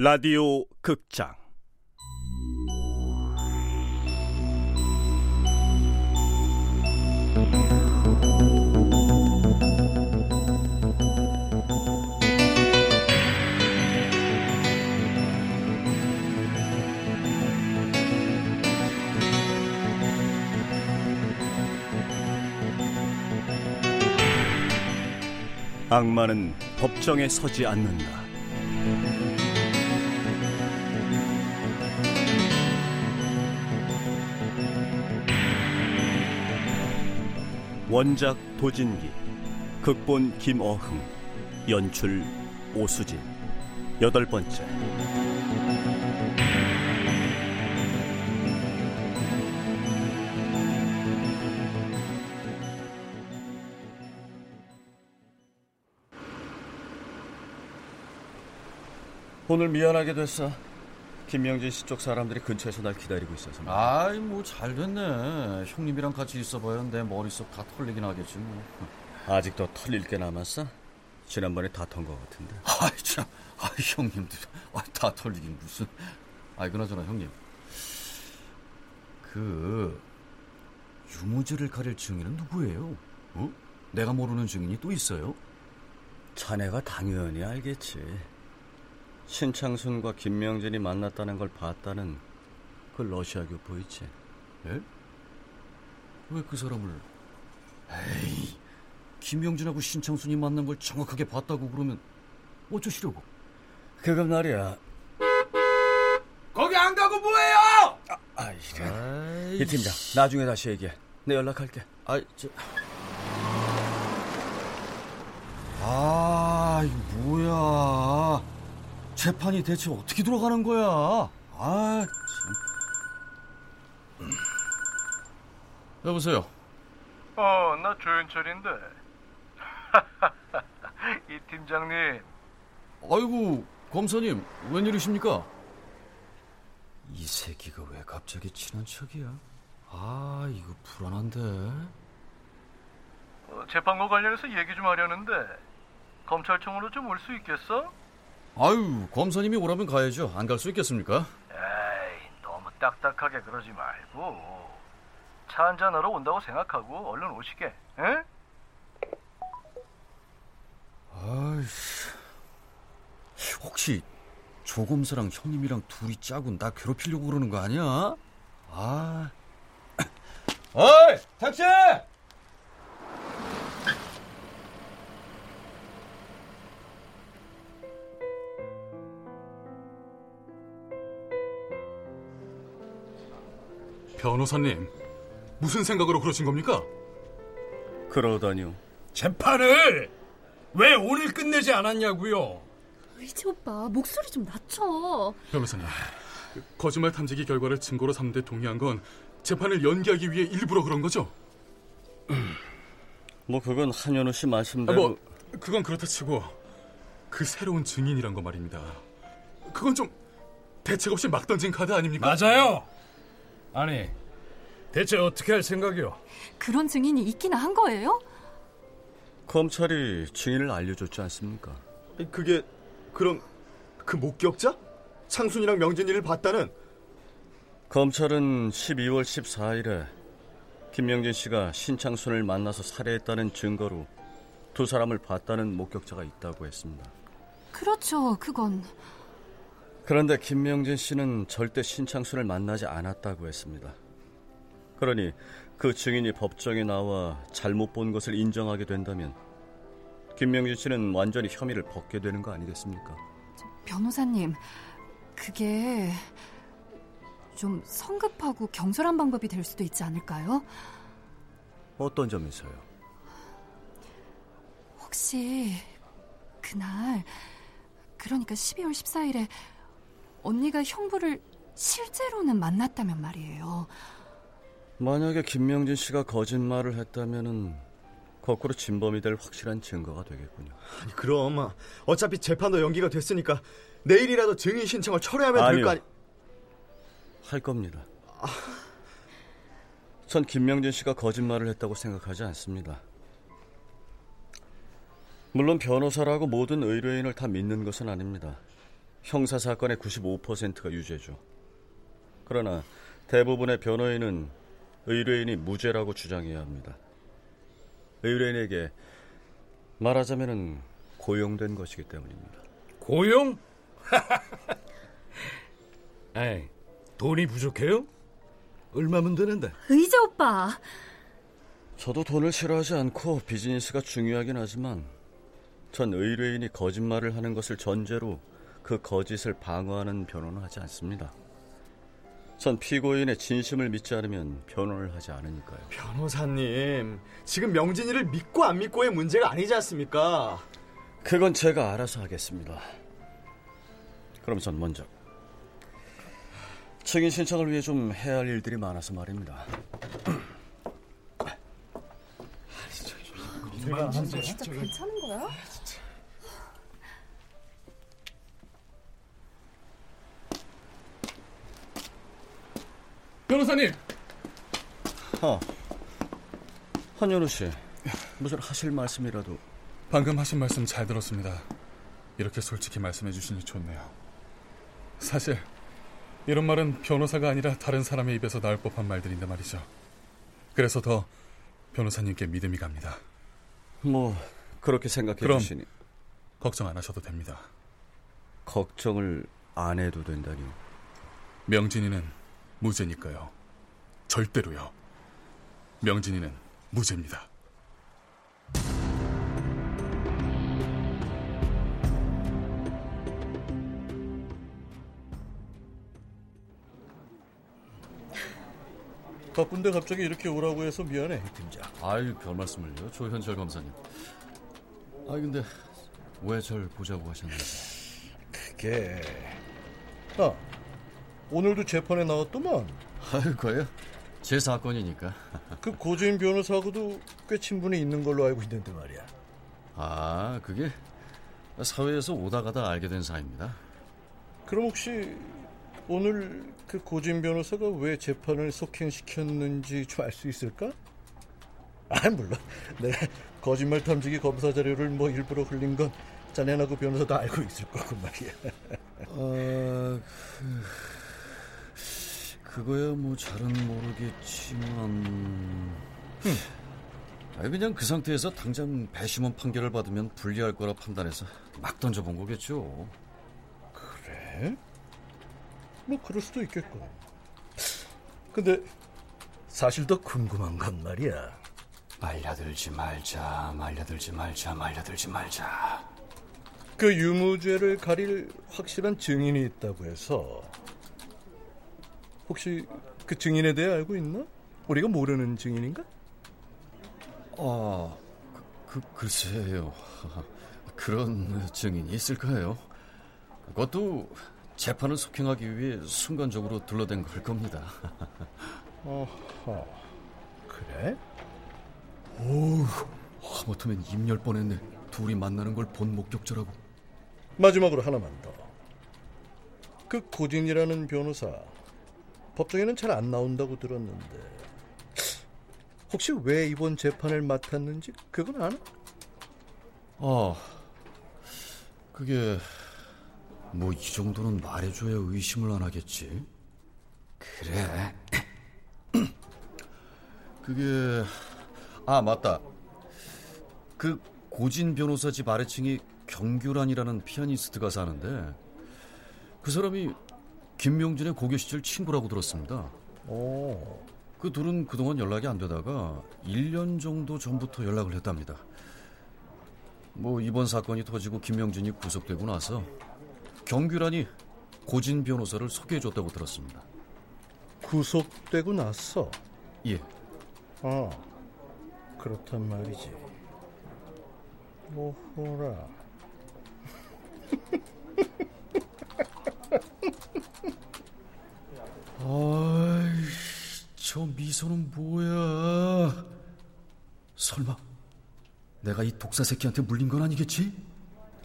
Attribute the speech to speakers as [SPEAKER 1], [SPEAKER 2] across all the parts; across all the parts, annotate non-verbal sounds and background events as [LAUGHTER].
[SPEAKER 1] 라디오 극장 악마는 법정에 서지 않는다. 원작 도진기, 극본 김어흥, 연출 오수진. 여덟 번째. 오늘 미안하게 됐어. 김명진 씨 쪽 사람들이 근처에서 날 기다리고 있어서.
[SPEAKER 2] 아이 뭐 잘 됐네. 형님이랑 같이 있어봐야 내 머릿속 다 털리긴 하겠지 뭐.
[SPEAKER 1] 아직도 털릴 게 남았어? 지난번에 다 턴 것 같은데. [LAUGHS]
[SPEAKER 2] 아이 참, 아이 형님들, 아, 다 털리긴 무슨. 아이 그나저나 형님, 그 유무죄를 가릴 증인은 누구예요? 어? 내가 모르는 증인이 또 있어요?
[SPEAKER 1] 자네가 당연히 알겠지. 신창순과 김명진이 만났다는 걸 봤다는 그 러시아 교포 있지.
[SPEAKER 2] 예? 왜 그 사람을? 에이, 김영진하고 신창순이 만난 걸 정확하게 봤다고 그러면 어쩌시려고?
[SPEAKER 1] 그건 말이야.
[SPEAKER 3] 거기 안 가고 뭐해요?
[SPEAKER 1] 아, 이래.
[SPEAKER 2] 아이,
[SPEAKER 1] 이 팀장, 나중에 다시 얘기해. 내 연락할게.
[SPEAKER 2] 아, 저. 아, 이거 뭐야. 재판이 대체 어떻게 돌아가는 거야? 아, 참. 여보세요.
[SPEAKER 4] 어, 나 조현철인데. [LAUGHS] 이 팀장님,
[SPEAKER 2] 아이고, 검사님, 웬일이십니까? 이 새끼가 왜 갑자기 친한 척이야? 아, 이거 불안한데.
[SPEAKER 4] 어, 재판과 관련해서 얘기 좀 하려는데 검찰청으로 좀 올 수 있겠어?
[SPEAKER 2] 아유, 검사님이 오라면 가야죠. 안 갈 수 있겠습니까?
[SPEAKER 4] 에이, 너무 딱딱하게 그러지 말고 차 한잔하러 온다고 생각하고 얼른 오시게. 에?
[SPEAKER 2] 아이씨. 혹시 조 검사랑 형님이랑 둘이 짜고 나 괴롭히려고 그러는 거 아니야? 아. [CLEARS THROAT] 어이, 택시!
[SPEAKER 3] 변호사님, 무슨 생각으로 그러신 겁니까?
[SPEAKER 1] 그러다니요.
[SPEAKER 5] 재판을 왜 오늘 끝내지 않았냐고요?
[SPEAKER 6] 의지 오빠 목소리 좀 낮춰.
[SPEAKER 3] 변호사님, 거짓말 탐지기 결과를 증거로 삼는 데 동의한 건 재판을 연기하기 위해 일부러 그런 거죠?
[SPEAKER 1] 뭐 그건 한현우 씨
[SPEAKER 3] 아,
[SPEAKER 1] 말씀대로
[SPEAKER 3] 뭐 그건 그렇다 치고 그 새로운 증인이란 거 말입니다. 그건 좀 대책 없이 막 던진 카드 아닙니까?
[SPEAKER 5] 맞아요. 아니, 대체 어떻게 할 생각이요?
[SPEAKER 6] 그런 증인이 있기나 한 거예요?
[SPEAKER 1] 검찰이 증인을 알려줬지 않습니까?
[SPEAKER 7] 그게 그럼 그 목격자? 창순이랑 명진이를 봤다는
[SPEAKER 1] 검찰은 12월 14일에 김명진 씨가 신창순을 만나서 살해했다는 증거로 두 사람을 봤다는 목격자가 있다고 했습니다.
[SPEAKER 6] 그렇죠. 그건
[SPEAKER 1] 그런데 김명진 씨는 절대 신창순을 만나지 않았다고 했습니다. 그러니 그 증인이 법정에 나와 잘못 본 것을 인정하게 된다면 김명진 씨는 완전히 혐의를 벗게 되는 거 아니겠습니까?
[SPEAKER 6] 변호사님 그게 좀 성급하고 경솔한 방법이 될 수도 있지 않을까요?
[SPEAKER 1] 어떤 점에서요?
[SPEAKER 6] 혹시 그날 그러니까 12월 14일에 언니가 형부를 실제로는 만났다면 말이에요.
[SPEAKER 1] 만약에 김명진 씨가 거짓말을 했다면은 거꾸로 진범이 될 확실한 증거가 되겠군요.
[SPEAKER 7] 아니 그럼 어차피 재판도 연기가 됐으니까 내일이라도 증인 신청을 철회하면 될 거 아니
[SPEAKER 1] 할 겁니다. 전 김명진 씨가 거짓말을 했다고 생각하지 않습니다. 물론 변호사라고 모든 의뢰인을 다 믿는 것은 아닙니다. 형사 사건의 95%가 유죄죠. 그러나 대부분의 변호인은 의뢰인이 무죄라고 주장해야 합니다. 의뢰인에게 말하자면은 고용된 것이기 때문입니다.
[SPEAKER 5] 고용? [LAUGHS] 에이, 돈이 부족해요? 얼마면 되는데?
[SPEAKER 8] 의제 오빠.
[SPEAKER 1] 저도 돈을 싫어하지 않고 비즈니스가 중요하긴 하지만 전 의뢰인이 거짓말을 하는 것을 전제로 그 거짓을 방어하는 변호는 하지 않습니다. 전 피고인의 진심을 믿지 않으면 변호를 하지 않으니까요.
[SPEAKER 7] 변호사님, 지금 명진이를 믿고 안 믿고의 문제가 아니지 않습니까?
[SPEAKER 1] 그건 제가 알아서 하겠습니다. 그럼 전 먼저 증인 신청을 위해 좀 해야 할 일들이 많아서 말입니다.
[SPEAKER 6] 진짜 괜찮은 거야?
[SPEAKER 3] 변호사님,
[SPEAKER 1] 아, 한현우 씨, 무슨 하실 말씀이라도
[SPEAKER 3] 방금 하신 말씀 잘 들었습니다. 이렇게 솔직히 말씀해 주시니 좋네요. 사실 이런 말은 변호사가 아니라 다른 사람의 입에서 나올 법한 말들인데 말이죠. 그래서 더 변호사님께 믿음이 갑니다.
[SPEAKER 1] 뭐 그렇게 생각해
[SPEAKER 3] 그럼.
[SPEAKER 1] 주시니
[SPEAKER 3] 걱정 안 하셔도 됩니다.
[SPEAKER 1] 걱정을 안 해도 된다니.
[SPEAKER 3] 명진이는 무죄니까요. 절대로요. 명진이는 무죄입니다.
[SPEAKER 5] 바쁜데 갑자기 이렇게 오라고 해서 미안해, 팀장.
[SPEAKER 2] 아유, 별 말씀을요. 조현철 검사님. 아 근데 왜 절 보자고 하셨는지.
[SPEAKER 5] 그게... 아, 오늘도 재판에 나왔더만
[SPEAKER 2] 아유, 거요? 제 사건이니까.
[SPEAKER 5] 그 고재인 변호사하고도 꽤 친분이 있는 걸로 알고 있는데 말이야.
[SPEAKER 2] 아, 그게 사회에서 오다 가다 알게 된 사이입니다.
[SPEAKER 5] 그럼 혹시 오늘 그 고진 변호사가 왜 재판을 속행시켰는지 좀 알 수 있을까? 아 물론 내가 거짓말 탐지기 검사 자료를 뭐 일부러 흘린 건 자네나고 변호사도 알고 있을 거고 말이야.
[SPEAKER 2] 어, 그, 그거야 뭐 잘은 모르겠지만. 아니, 그냥 그 상태에서 당장 배심원 판결을 받으면 불리할 거라 판단해서 막 던져본 거겠죠.
[SPEAKER 5] 그래? 뭐 그럴 수도 있겠고. 근데 사실 더 궁금한 건 말이야.
[SPEAKER 2] 말려들지 말자, 말려들지 말자, 말려들지 말자.
[SPEAKER 5] 그 유무죄를 가릴 확실한 증인이 있다고 해서 혹시 그 증인에 대해 알고 있나? 우리가 모르는 증인인가?
[SPEAKER 2] 아, 그, 그, 글쎄요. [LAUGHS] 그런 증인이 있을까요? 그것도 재판을 속행하기 위해 순간적으로 둘러댄 걸 겁니다. [LAUGHS]
[SPEAKER 5] 어허. 그래?
[SPEAKER 2] 오우, 하마터면 입열 뻔했네. 둘이 만나는 걸 본 목격자라고.
[SPEAKER 5] 마지막으로 하나만 더. 그 고진이라는 변호사 법정에는 잘 안 나온다고 들었는데 혹시 왜 이번 재판을 맡았는지 그건 아나?
[SPEAKER 2] 아, 그게 뭐 이 정도는 말해줘야 의심을 안 하겠지. 그래. [CLEARS THROAT] 그게 아 맞다. 그 고진 변호사 집 아래층이 경규란이라는 피아니스트가 사는데 그 사람이 김명진의 고교 시절 친구라고 들었습니다.
[SPEAKER 5] 오.
[SPEAKER 2] 그 둘은 그동안 연락이 안 되다가 1년 정도 전부터 연락을 했답니다. 뭐 이번 사건이 터지고 김명진이 구속되고 나서 경규란이 고진 변호사를 소개해 줬다고 들었습니다.
[SPEAKER 5] 구속되고 났어.
[SPEAKER 2] 예.
[SPEAKER 5] 아, 그렇단 말이지. 뭐호라. [LAUGHS]
[SPEAKER 2] 아이, 저 미소는 뭐야? 설마 내가 이 독사 새끼한테 물린 건 아니겠지?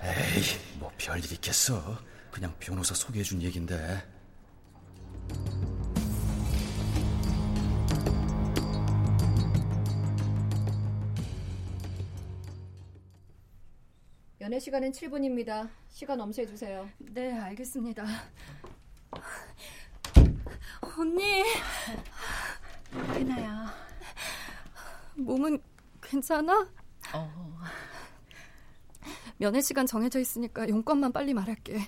[SPEAKER 2] 에이, 뭐 별일 있겠어. 그냥 변호사 소개해준 얘긴데.
[SPEAKER 6] 연애 시간은 7분입니다. 시간 엄수해 주세요.
[SPEAKER 8] 네, 알겠습니다. 언니.
[SPEAKER 9] 해나야. [LAUGHS]
[SPEAKER 8] 몸은 괜찮아?
[SPEAKER 9] 어.
[SPEAKER 8] 면회 시간 정해져 있으니까 용건만 빨리 말할게.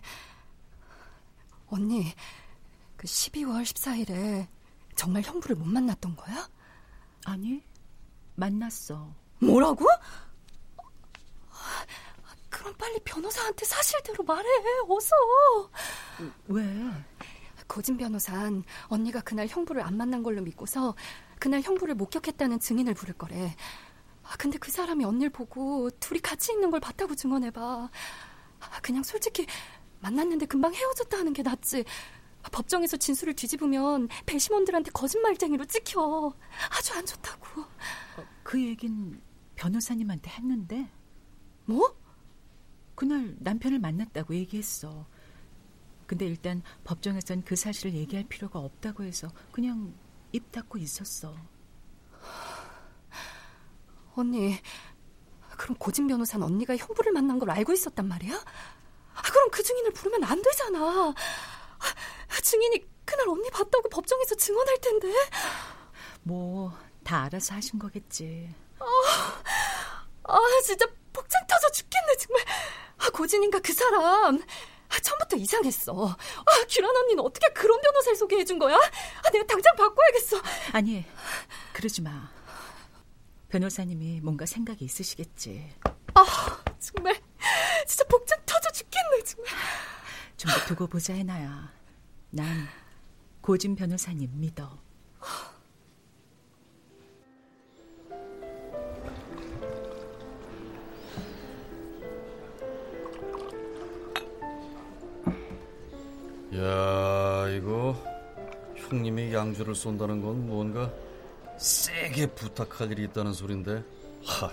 [SPEAKER 8] 언니, 그 12월 14일에 정말 형부를 못 만났던 거야?
[SPEAKER 9] 아니, 만났어.
[SPEAKER 8] 뭐라고? 그럼 빨리 변호사한테 사실대로 말해. 어서.
[SPEAKER 9] 왜?
[SPEAKER 8] 고진 변호사는 언니가 그날 형부를 안 만난 걸로 믿고서 그날 형부를 목격했다는 증인을 부를 거래. 아, 근데 그 사람이 언니를 보고 둘이 같이 있는 걸 봤다고 증언해봐. 아, 그냥 솔직히 만났는데 금방 헤어졌다 하는 게 낫지. 아, 법정에서 진술을 뒤집으면 배심원들한테 거짓말쟁이로 찍혀. 아주 안 좋다고.
[SPEAKER 9] 어, 그 얘긴 변호사님한테 했는데.
[SPEAKER 8] 뭐?
[SPEAKER 9] 그날 남편을 만났다고 얘기했어. 근데 일단 법정에선 그 사실을 얘기할 필요가 없다고 해서 그냥 입 닫고 있었어.
[SPEAKER 8] 언니, 그럼 고진 변호사는 언니가 형부를 만난 걸 알고 있었단 말이야? 아, 그럼 그 증인을 부르면 안 되잖아. 아, 증인이 그날 언니 봤다고 법정에서 증언할 텐데.
[SPEAKER 9] 뭐, 다 알아서 하신 거겠지.
[SPEAKER 8] 아, 아 진짜 복장 터져 죽겠네, 정말. 아, 고진인가 그 사람. 아, 처음부터 이상했어. 아, 규란 언니는 어떻게 그런 변호사를 소개해준 거야? 아, 내가 당장 바꿔야겠어.
[SPEAKER 9] 아니, 그러지 마. 변호사님이 뭔가 생각이 있으시겠지.
[SPEAKER 8] 아, 정말. 진짜 복장 터져 죽겠네, 정말.
[SPEAKER 9] 좀더 두고 보자, 해나야. 난 고진 변호사님 믿어.
[SPEAKER 2] 야, 이거 형님이 양주를 쏜다는 건 뭔가 세게 부탁할 일이 있다는 소린데. 하,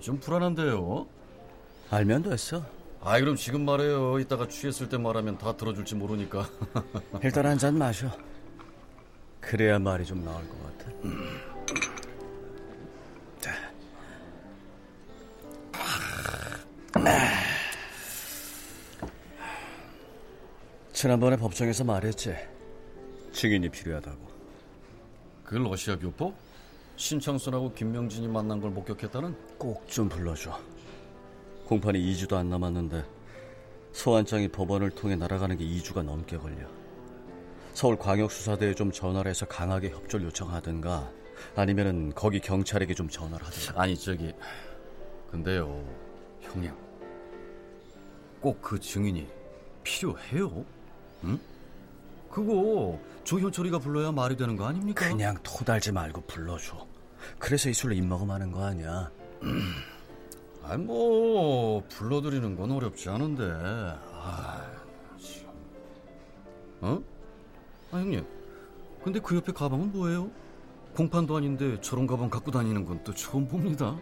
[SPEAKER 2] 좀 불안한데요.
[SPEAKER 1] 알면 됐어.
[SPEAKER 2] 아이 그럼 지금 말해요. 이따가 취했을 때 말하면 다 들어줄지 모르니까. [LAUGHS]
[SPEAKER 1] 일단 한 잔 마셔. 그래야 말이 좀 나올 것 같아. 지난번에 법정에서 말했지. 증인이 필요하다고.
[SPEAKER 2] 그 러시아 교포? 신창순하고 김명진이 만난 걸 목격했다는?
[SPEAKER 1] 꼭 좀 불러줘. 공판이 2주도 안 남았는데 소환장이 법원을 통해 날아가는 게 2주가 넘게 걸려. 서울광역수사대에 좀 전화를 해서 강하게 협조를 요청하든가 아니면은 거기 경찰에게 좀 전화를 하든가.
[SPEAKER 2] 아니 저기 근데요 형님 꼭 그 증인이 필요해요? 응? 그거 조현철이가 불러야 말이 되는 거 아닙니까?
[SPEAKER 1] 그냥 토달지 말고 불러줘. 그래서 이 술로 입먹음하는 거 아니야.
[SPEAKER 2] 아니 뭐 불러드리는 건 어렵지 않은데. 아, 참. 어? 아 형님. 근데 그 옆에 가방은 뭐예요? 공판도 아닌데 저런 가방 갖고 다니는 건 또 처음 봅니다.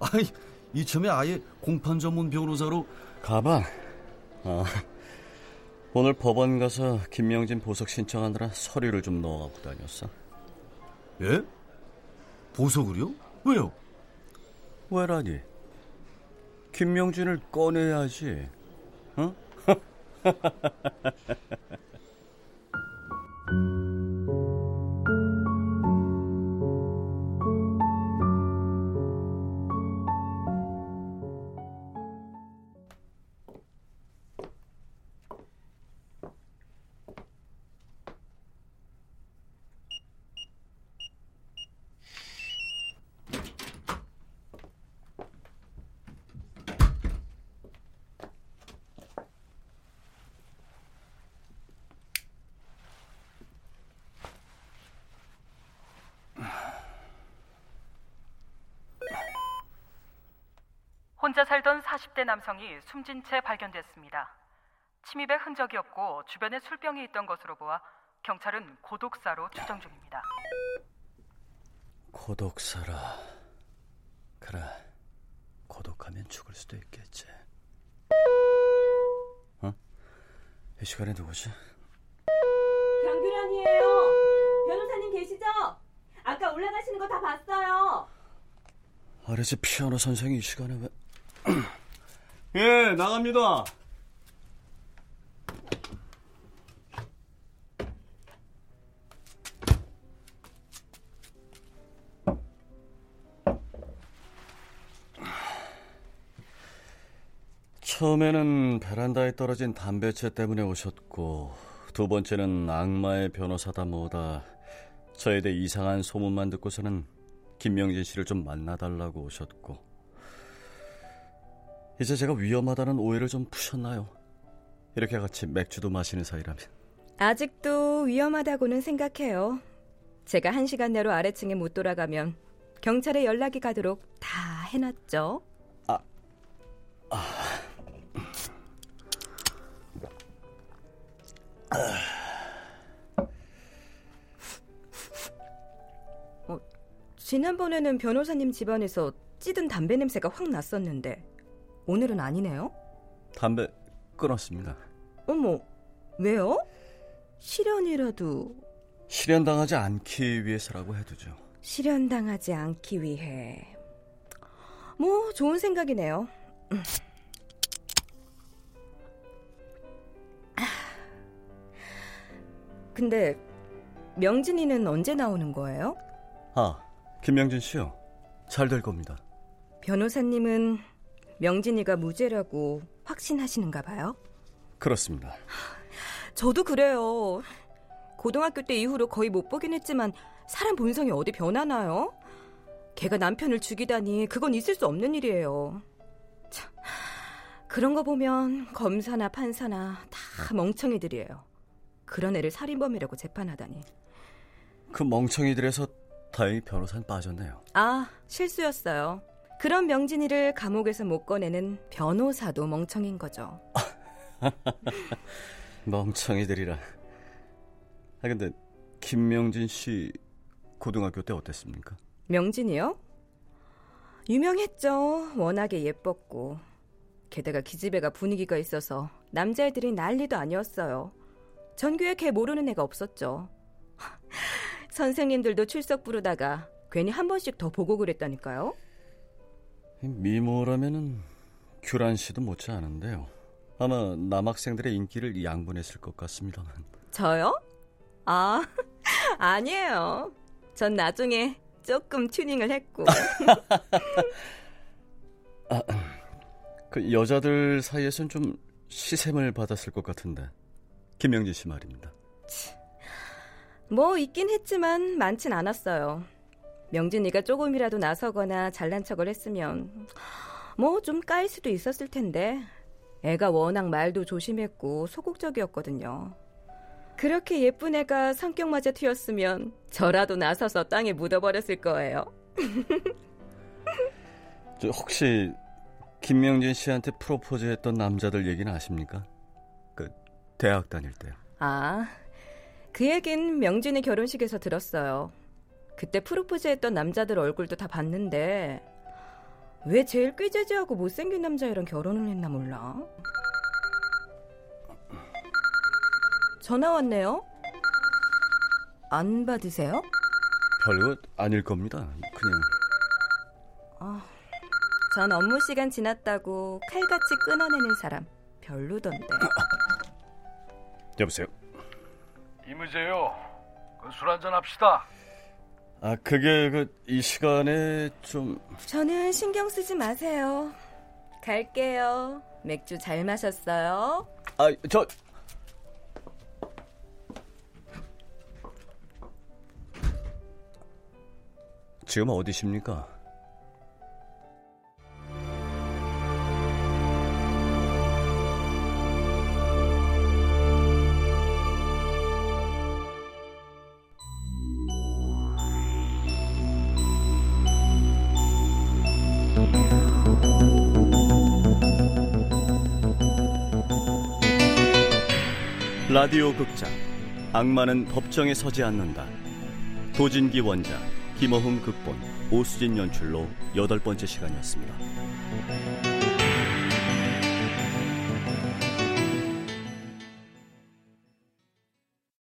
[SPEAKER 2] 아이 이참에 아예 공판 전문 변호사로
[SPEAKER 1] 가방. 아, 오늘 법원 가서 김명진 보석 신청하느라 서류를 좀 넣어갖고 다녔어.
[SPEAKER 2] 예? 보석을요? 왜요?
[SPEAKER 1] 왜라니? 김명진을 꺼내야지. 어? [LAUGHS]
[SPEAKER 10] 혼자 살던 40대 남성이 숨진 채 발견됐습니다. 침입의 흔적이 없고 주변에 술병이 있던 것으로 보아 경찰은 고독사로 추정 중입니다.
[SPEAKER 1] 고독사라. 그래. 고독하면 죽을 수도 있겠지. 어? 이 시간에 누구지?
[SPEAKER 11] 경규란이에요. 변호사님 계시죠? 아까 올라가시는 거 다 봤어요.
[SPEAKER 1] 아래지 피아노 선생이 이 시간에 왜... [CLEARS THROAT] 예, 나갑니다. 처음에는 베란다에 떨어진 담배채 때문에 오셨고 두 번째는 악마의 변호사다 뭐다 저에 대해 이상한 소문만 듣고서는 김명진 씨를 좀 만나달라고 오셨고 이제 제가 위험하다는 오해를 좀 푸셨나요? 이렇게 같이 맥주도 마시는 사이라면
[SPEAKER 12] 아직도 위험하다고는 생각해요. 제가 한 시간 내로 아래층에 못 돌아가면 경찰에 연락이 가도록 다 해놨죠.
[SPEAKER 1] 아, 아.
[SPEAKER 12] 어, 지난번에는 변호사님 집안에서 찌든 담배 냄새가 확 났었는데 오늘은 아니네요?
[SPEAKER 1] 담배 끊었습니다.
[SPEAKER 12] 어머, 왜요? 실연이라도
[SPEAKER 1] 실현당하지 않기 위해서라고 해두죠.
[SPEAKER 12] 실현당하지 않기 위해 뭐 좋은 생각이네요. 근데 명진이는 언제 나오는 거예요?
[SPEAKER 1] 아, 김명진 씨요. 잘 될 겁니다.
[SPEAKER 12] 변호사님은 명진이가 무죄라고 확신하시는가 봐요?
[SPEAKER 1] 그렇습니다.
[SPEAKER 12] 저도 그래요. 고등학교 때 이후로 거의 못 보긴 했지만 사람 본성이 어디 변하나요? 걔가 남편을 죽이다니 그건 있을 수 없는 일이에요. 참, 그런 거 보면 검사나 판사나 다 멍청이들이에요. 그런 애를 살인범이라고 재판하다니.
[SPEAKER 1] 그 멍청이들에서 다행히 변호사는 빠졌네요.
[SPEAKER 12] 아, 실수였어요. 그런 명진이를 감옥에서 못 꺼내는 변호사도 멍청인 거죠. [LAUGHS]
[SPEAKER 1] 멍청이들이라. 아 근데 김명진 씨 고등학교 때 어땠습니까?
[SPEAKER 12] 명진이요? 유명했죠. 워낙에 예뻤고. 게다가 기집애가 분위기가 있어서 남자애들이 난리도 아니었어요. 전교에 걔 모르는 애가 없었죠. [LAUGHS] 선생님들도 출석 부르다가 괜히 한 번씩 더 보고 그랬다니까요.
[SPEAKER 1] 미모라면은 규란 씨도 못지 않은데요. 아마 남학생들의 인기를 양분했을 것 같습니다만.
[SPEAKER 12] 저요? 아, [LAUGHS] 아니에요. 전 나중에 조금 튜닝을 했고. [LAUGHS]
[SPEAKER 1] 아, 그 여자들 사이에선 좀 시샘을 받았을 것 같은데. 김영진 씨 말입니다.
[SPEAKER 12] 뭐 있긴 했지만 많진 않았어요. 명진이가 조금이라도 나서거나 잘난 척을 했으면 뭐 좀 까일 수도 있었을 텐데 애가 워낙 말도 조심했고 소극적이었거든요. 그렇게 예쁜 애가 성격마저 튀었으면 저라도 나서서 땅에 묻어버렸을 거예요. [LAUGHS]
[SPEAKER 1] 저 혹시 김명진 씨한테 프로포즈했던 남자들 얘기는 아십니까? 그 대학 다닐 때요.
[SPEAKER 12] 아, 그 얘긴 명진이 결혼식에서 들었어요. 그때 프로포즈했던 남자들 얼굴도 다 봤는데 왜 제일 꾀재재하고 못생긴 남자애랑 결혼을 했나 몰라. 전화 왔네요. 안 받으세요?
[SPEAKER 1] 별거 아닐 겁니다. 그냥.
[SPEAKER 12] 아, 전 업무 시간 지났다고 칼같이 끊어내는 사람 별로던데.
[SPEAKER 1] 여보세요.
[SPEAKER 4] 이무재요. 술 한잔 합시다.
[SPEAKER 1] 아, 그게 그 이 시간에 좀
[SPEAKER 12] 저는 신경 쓰지 마세요. 갈게요. 맥주 잘 마셨어요?
[SPEAKER 1] 아, 저 지금 어디십니까? 라디오 극장 악마는 법정에 서지 않는다. 도진기 원작, 김어흥 극본, 오수진 연출로 여덟 번째 시간이었습니다.